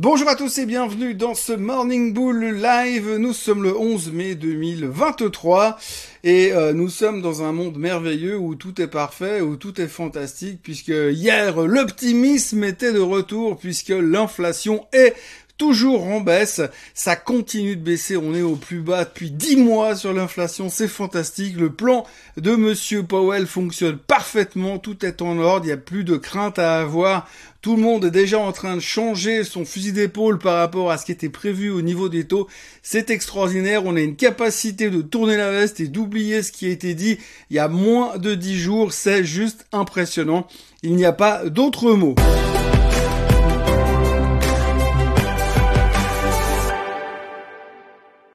Bonjour à tous et bienvenue dans ce Morning Bull Live. Nous sommes le 11 mai 2023 et euh, nous sommes dans un monde merveilleux où tout est parfait, où tout est fantastique puisque hier l'optimisme était de retour puisque l'inflation est toujours en baisse. Ça continue de baisser. On est au plus bas depuis 10 mois sur l'inflation. C'est fantastique. Le plan de monsieur Powell fonctionne parfaitement. Tout est en ordre. Il n'y a plus de crainte à avoir. Tout le monde est déjà en train de changer son fusil d'épaule par rapport à ce qui était prévu au niveau des taux. C'est extraordinaire. On a une capacité de tourner la veste et d'oublier ce qui a été dit il y a moins de 10 jours. C'est juste impressionnant. Il n'y a pas d'autre mot.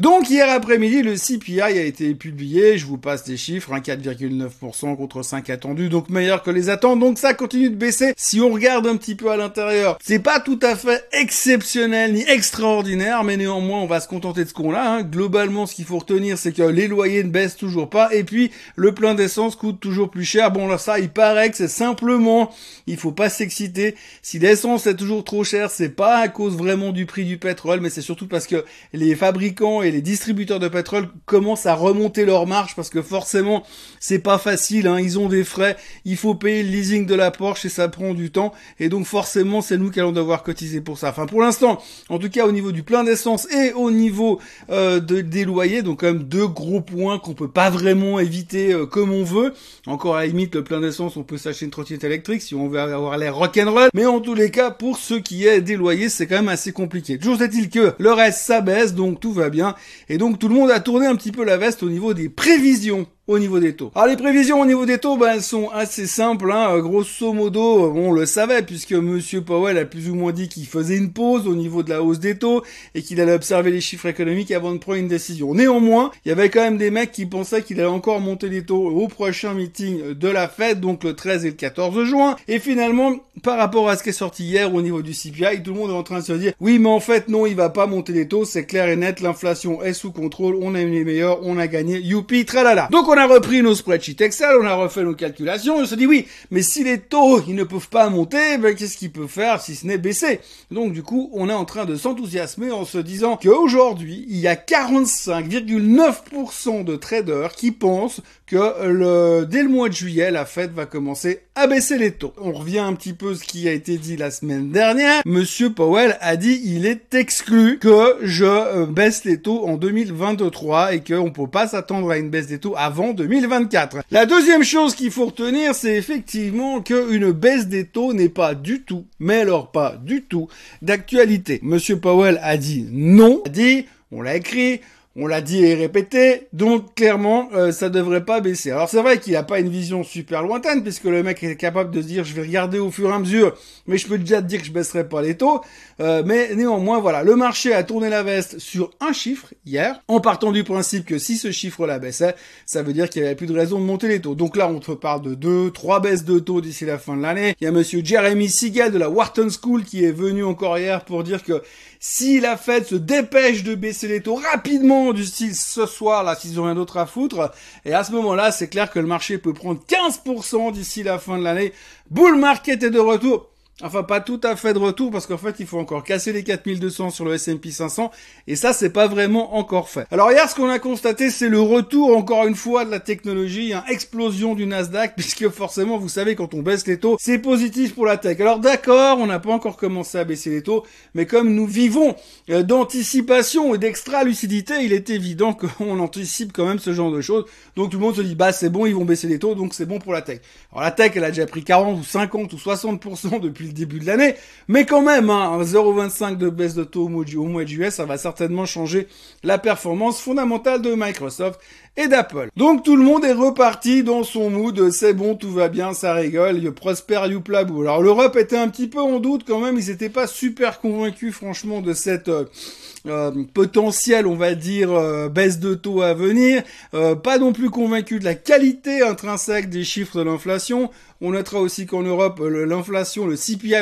Donc hier après-midi, le CPI a été publié, je vous passe les chiffres, 4,9% contre 5 attendus, donc meilleur que les attentes, donc ça continue de baisser. Si on regarde un petit peu à l'intérieur, c'est pas tout à fait exceptionnel ni extraordinaire, mais néanmoins on va se contenter de ce qu'on a. Hein. Globalement, ce qu'il faut retenir, c'est que les loyers ne baissent toujours pas, et puis le plein d'essence coûte toujours plus cher. Bon là ça, il paraît que c'est simplement, il faut pas s'exciter. Si l'essence est toujours trop chère, c'est pas à cause vraiment du prix du pétrole, mais c'est surtout parce que les fabricants les distributeurs de pétrole commencent à remonter leur marge parce que forcément c'est pas facile, hein. ils ont des frais, il faut payer le leasing de la Porsche et ça prend du temps et donc forcément c'est nous qui allons devoir cotiser pour ça. Enfin pour l'instant, en tout cas au niveau du plein d'essence et au niveau euh, de, des loyers, donc quand même deux gros points qu'on peut pas vraiment éviter euh, comme on veut. Encore à la limite le plein d'essence on peut s'acheter une trottinette électrique si on veut avoir l'air rock'n'roll, mais en tous les cas pour ce qui est des loyers c'est quand même assez compliqué. Toujours est-il que le reste ça baisse donc tout va bien et donc tout le monde a tourné un petit peu la veste au niveau des prévisions au niveau des taux. Alors les prévisions au niveau des taux, ben, elles sont assez simples. Hein. Euh, grosso modo, euh, on le savait puisque Monsieur Powell a plus ou moins dit qu'il faisait une pause au niveau de la hausse des taux et qu'il allait observer les chiffres économiques avant de prendre une décision. Néanmoins, il y avait quand même des mecs qui pensaient qu'il allait encore monter les taux au prochain meeting de la Fed, donc le 13 et le 14 juin. Et finalement, par rapport à ce qui est sorti hier au niveau du CPI, tout le monde est en train de se dire oui, mais en fait non, il va pas monter les taux, c'est clair et net, l'inflation est sous contrôle, on eu les meilleurs, on a gagné, youpi, tralala. Donc on on a repris nos spreadsheets Excel, on a refait nos calculations, on se dit oui, mais si les taux, ils ne peuvent pas monter, ben, qu'est-ce qu'ils peuvent faire si ce n'est baisser? Donc du coup, on est en train de s'enthousiasmer en se disant qu'aujourd'hui, il y a 45,9% de traders qui pensent que dès le mois de juillet, la Fed va commencer à baisser les taux. On revient un petit peu à ce qui a été dit la semaine dernière. Monsieur Powell a dit il est exclu que je euh, baisse les taux en 2023 et qu'on peut pas s'attendre à une baisse des taux avant 2024. La deuxième chose qu'il faut retenir, c'est effectivement qu'une baisse des taux n'est pas du tout, mais alors pas du tout, d'actualité. Monsieur Powell a dit non, a dit, on l'a écrit, on l'a dit et répété, donc clairement, euh, ça devrait pas baisser. Alors c'est vrai qu'il n'a pas une vision super lointaine, puisque le mec est capable de se dire, je vais regarder au fur et à mesure, mais je peux déjà te dire que je baisserai pas les taux. Euh, mais néanmoins, voilà, le marché a tourné la veste sur un chiffre hier, en partant du principe que si ce chiffre-là baissait, ça veut dire qu'il n'y avait plus de raison de monter les taux. Donc là, on te parle de deux, trois baisses de taux d'ici la fin de l'année. Il y a monsieur Jeremy Siegel de la Wharton School qui est venu encore hier pour dire que si la Fed se dépêche de baisser les taux rapidement du style ce soir, là, s'ils ont rien d'autre à foutre, et à ce moment-là, c'est clair que le marché peut prendre 15% d'ici la fin de l'année. Bull market est de retour. Enfin, pas tout à fait de retour parce qu'en fait, il faut encore casser les 4200 sur le S&P 500 et ça, c'est pas vraiment encore fait. Alors hier, ce qu'on a constaté, c'est le retour encore une fois de la technologie, une explosion du Nasdaq puisque forcément, vous savez, quand on baisse les taux, c'est positif pour la tech. Alors d'accord, on n'a pas encore commencé à baisser les taux, mais comme nous vivons euh, d'anticipation et d'extra lucidité, il est évident qu'on anticipe quand même ce genre de choses. Donc tout le monde se dit, bah c'est bon, ils vont baisser les taux, donc c'est bon pour la tech. Alors la tech, elle a déjà pris 40 ou 50 ou 60% depuis début de l'année. Mais quand même, hein, 0,25 de baisse de taux au mois, de juillet, ça va certainement changer la performance fondamentale de Microsoft et d'Apple. Donc tout le monde est reparti dans son mood, c'est bon, tout va bien, ça rigole, il prospère youpla Alors l'Europe était un petit peu en doute quand même, ils n'étaient pas super convaincus franchement de cette euh, euh potentielle, on va dire, euh, baisse de taux à venir, pas non plus convaincus de la qualité intrinsèque des chiffres de l'inflation. On notera aussi qu'en Europe, l'inflation, le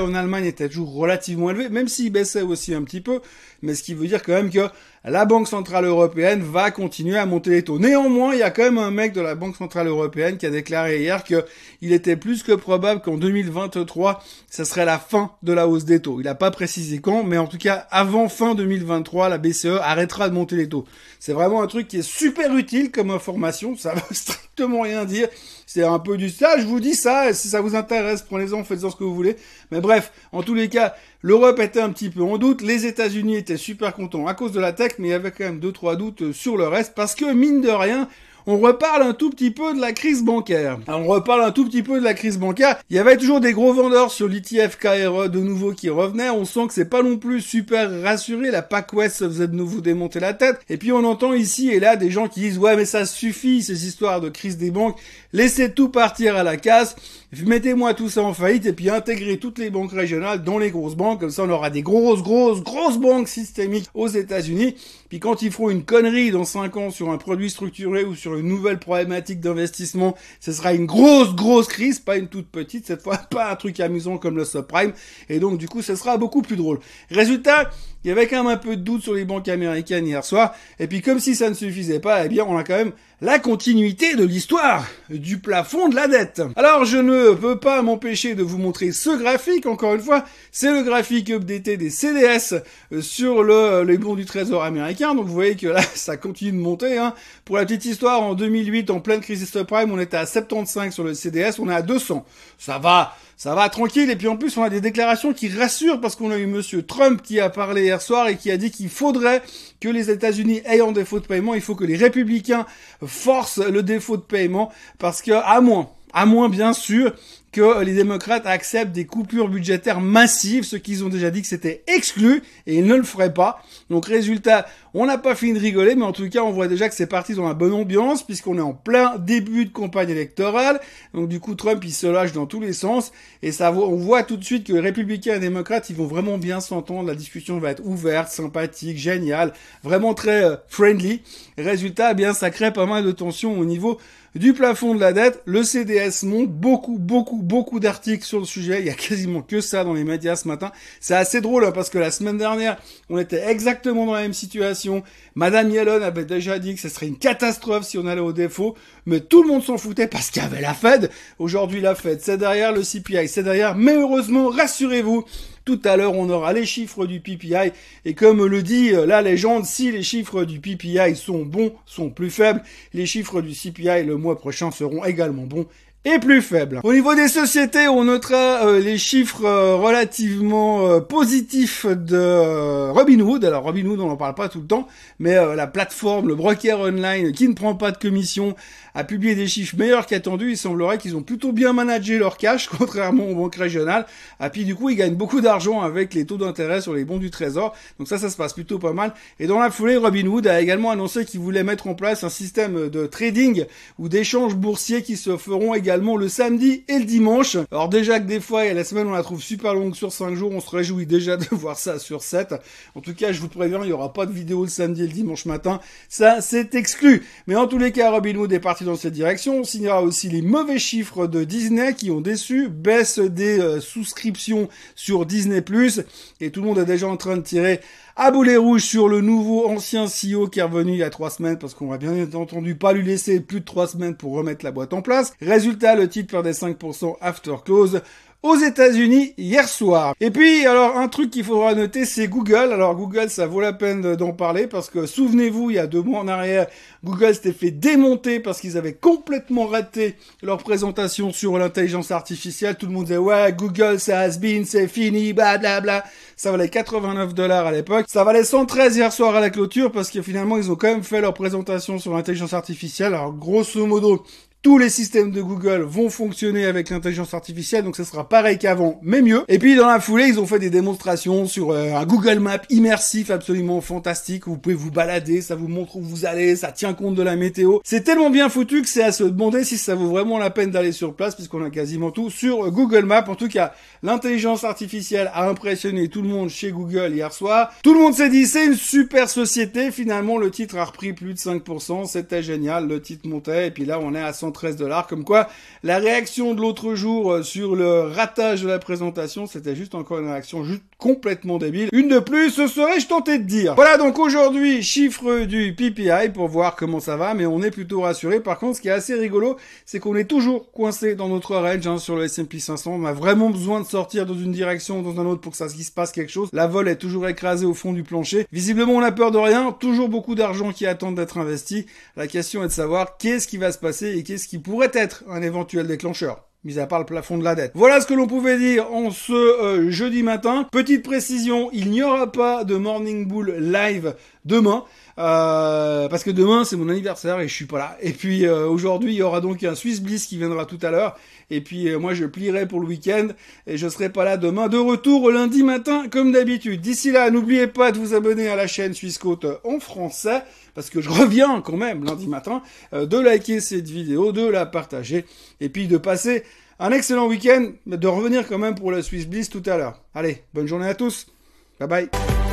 En Allemagne était toujours relativement élevé, même s'il baissait aussi un petit peu, mais ce qui veut dire quand même que la Banque Centrale Européenne va continuer à monter les taux. Néanmoins, il y a quand même un mec de la Banque Centrale Européenne qui a déclaré hier qu'il était plus que probable qu'en 2023, ça serait la fin de la hausse des taux. Il n'a pas précisé quand, mais en tout cas, avant fin 2023, la BCE arrêtera de monter les taux. C'est vraiment un truc qui est super utile comme information, ça veut strictement rien dire. C'est un peu du ça, je vous dis ça, si ça vous intéresse, prenez-en, faites-en ce que vous voulez. Mais bref, en tous les cas, l'Europe était un petit peu en doute, les États-Unis étaient super contents à cause de la tech, mais il y avait quand même deux trois doutes sur le reste parce que mine de rien, on reparle un tout petit peu de la crise bancaire. on reparle un tout petit peu de la crise bancaire. Il y avait toujours des gros vendeurs sur l'ETF KRE de nouveau qui revenaient. On sent que c'est pas non plus super rassuré. La PAC-Ouest se faisait de nouveau démonter la tête. Et puis on entend ici et là des gens qui disent ouais mais ça suffit ces histoires de crise des banques. Laissez tout partir à la casse. Mettez-moi tout ça en faillite et puis intégrez toutes les banques régionales dans les grosses banques. Comme ça on aura des grosses grosses grosses banques systémiques aux États-Unis. Puis quand ils feront une connerie dans 5 ans sur un produit structuré ou sur une nouvelle problématique d'investissement, ce sera une grosse, grosse crise, pas une toute petite, cette fois pas un truc amusant comme le subprime, et donc du coup ce sera beaucoup plus drôle. Résultat, il y avait quand même un peu de doute sur les banques américaines hier soir, et puis comme si ça ne suffisait pas, eh bien on a quand même la continuité de l'histoire du plafond de la dette. Alors je ne peux pas m'empêcher de vous montrer ce graphique, encore une fois, c'est le graphique updaté des CDS euh, sur le, les bons du trésor américain, donc vous voyez que là ça continue de monter. Hein. Pour la petite histoire, en 2008, en pleine crise subprime, on était à 75 sur le CDS, on est à 200. Ça va, ça va tranquille. Et puis en plus, on a des déclarations qui rassurent parce qu'on a eu Monsieur Trump qui a parlé hier soir et qui a dit qu'il faudrait que les États-Unis aient un défaut de paiement. Il faut que les républicains forcent le défaut de paiement parce que, à moins, à moins bien sûr que les démocrates acceptent des coupures budgétaires massives, ce qu'ils ont déjà dit que c'était exclu, et ils ne le feraient pas. Donc résultat, on n'a pas fini de rigoler, mais en tout cas, on voit déjà que c'est parti dans la bonne ambiance, puisqu'on est en plein début de campagne électorale. Donc du coup, Trump, il se lâche dans tous les sens, et ça, on voit tout de suite que les républicains et les démocrates, ils vont vraiment bien s'entendre, la discussion va être ouverte, sympathique, géniale, vraiment très euh, friendly. Résultat, eh bien, ça crée pas mal de tensions au niveau du plafond de la dette. Le CDS monte beaucoup, beaucoup, beaucoup d'articles sur le sujet. Il y a quasiment que ça dans les médias ce matin. C'est assez drôle hein, parce que la semaine dernière, on était exactement dans la même situation. Madame Yellen avait déjà dit que ce serait une catastrophe si on allait au défaut, mais tout le monde s'en foutait parce qu'il y avait la Fed. Aujourd'hui, la Fed, c'est derrière le CPI, c'est derrière. Mais heureusement, rassurez-vous, tout à l'heure, on aura les chiffres du PPI. Et comme le dit euh, la légende, si les chiffres du PPI sont bons, sont plus faibles, les chiffres du CPI le mois prochain seront également bons et plus faible. Au niveau des sociétés, on notera euh, les chiffres euh, relativement euh, positifs de Robinhood. Alors Robinhood, on n'en parle pas tout le temps, mais la plateforme, le broker online qui ne prend pas de commission, a publié des chiffres meilleurs qu'attendus. Il semblerait qu'ils ont plutôt bien managé leur cash, contrairement aux banques régionales. Et puis du coup, ils gagnent beaucoup d'argent avec les taux d'intérêt sur les bons du trésor. Donc ça, ça se passe plutôt pas mal. Et dans la foulée, Robinhood a également annoncé qu'il voulait mettre en place un système de trading ou d'échanges boursiers qui se feront également le samedi et le dimanche. Alors déjà que des fois, la semaine on la trouve super longue sur 5 jours, on se réjouit déjà de voir ça sur 7. En tout cas, je vous préviens, il n'y aura pas de vidéo le samedi et le dimanche matin. Ça, c'est exclu. Mais en tous les cas, Robinhood est parti dans cette direction. On signera aussi les mauvais chiffres de Disney qui ont déçu, baisse des euh, souscriptions sur Disney+, et tout le monde est déjà en train de tirer à boulet rouge sur le nouveau ancien CEO qui est revenu il y a trois semaines parce qu'on va bien entendu pas lui laisser plus de trois semaines pour remettre la boîte en place. Résultat, le titre perdait 5% after close aux États-Unis hier soir. Et puis, alors, un truc qu'il faudra noter, c'est Google. Alors, Google, ça vaut la peine d'en parler parce que, souvenez-vous, il y a deux mois en arrière, Google s'était fait démonter parce qu'ils avaient complètement raté leur présentation sur l'intelligence artificielle. Tout le monde disait, ouais, Google, c'est has been, c'est fini, blablabla. Bla. Ça valait 89 dollars à l'époque. Ça valait 113 hier soir à la clôture parce que finalement, ils ont quand même fait leur présentation sur l'intelligence artificielle. Alors, grosso modo, tous les systèmes de Google vont fonctionner avec l'intelligence artificielle, donc ce sera pareil qu'avant, mais mieux. Et puis dans la foulée, ils ont fait des démonstrations sur euh, un Google Map immersif absolument fantastique, où vous pouvez vous balader, ça vous montre où vous allez, ça tient compte de la météo. C'est tellement bien foutu que c'est à se demander si ça vaut vraiment la peine d'aller sur place, puisqu'on a quasiment tout sur Google Maps. En tout cas, l'intelligence artificielle a impressionné tout le monde chez Google hier soir. Tout le monde s'est dit, c'est une super société. Finalement, le titre a repris plus de 5%, c'était génial, le titre montait, et puis là, on est à 100 13 dollars. Comme quoi, la réaction de l'autre jour euh, sur le ratage de la présentation, c'était juste encore une réaction complètement débile. Une de plus, ce serais-je tenté de dire? Voilà donc aujourd'hui, chiffre du PPI pour voir comment ça va, mais on est plutôt rassuré. Par contre, ce qui est assez rigolo, c'est qu'on est toujours coincé dans notre range hein, sur le S&P 500. On a vraiment besoin de sortir dans une direction ou dans un autre pour que ça se passe quelque chose. La vol est toujours écrasée au fond du plancher. Visiblement, on a peur de rien. Toujours beaucoup d'argent qui attend d'être investi. La question est de savoir qu'est-ce qui va se passer et qu'est-ce qui pourrait être un éventuel déclencheur mis à part le plafond de la dette. Voilà ce que l'on pouvait dire en ce euh, jeudi matin. Petite précision, il n'y aura pas de Morning Bull live demain. Euh, parce que demain c'est mon anniversaire et je suis pas là. Et puis euh, aujourd'hui il y aura donc un Swiss Bliss qui viendra tout à l'heure. Et puis moi je plierai pour le week-end et je serai pas là demain. De retour lundi matin comme d'habitude. D'ici là n'oubliez pas de vous abonner à la chaîne Suisse Côte en français parce que je reviens quand même lundi matin, euh, de liker cette vidéo, de la partager, et puis de passer un excellent week-end, de revenir quand même pour la Swiss Bliss tout à l'heure. Allez, bonne journée à tous. Bye bye.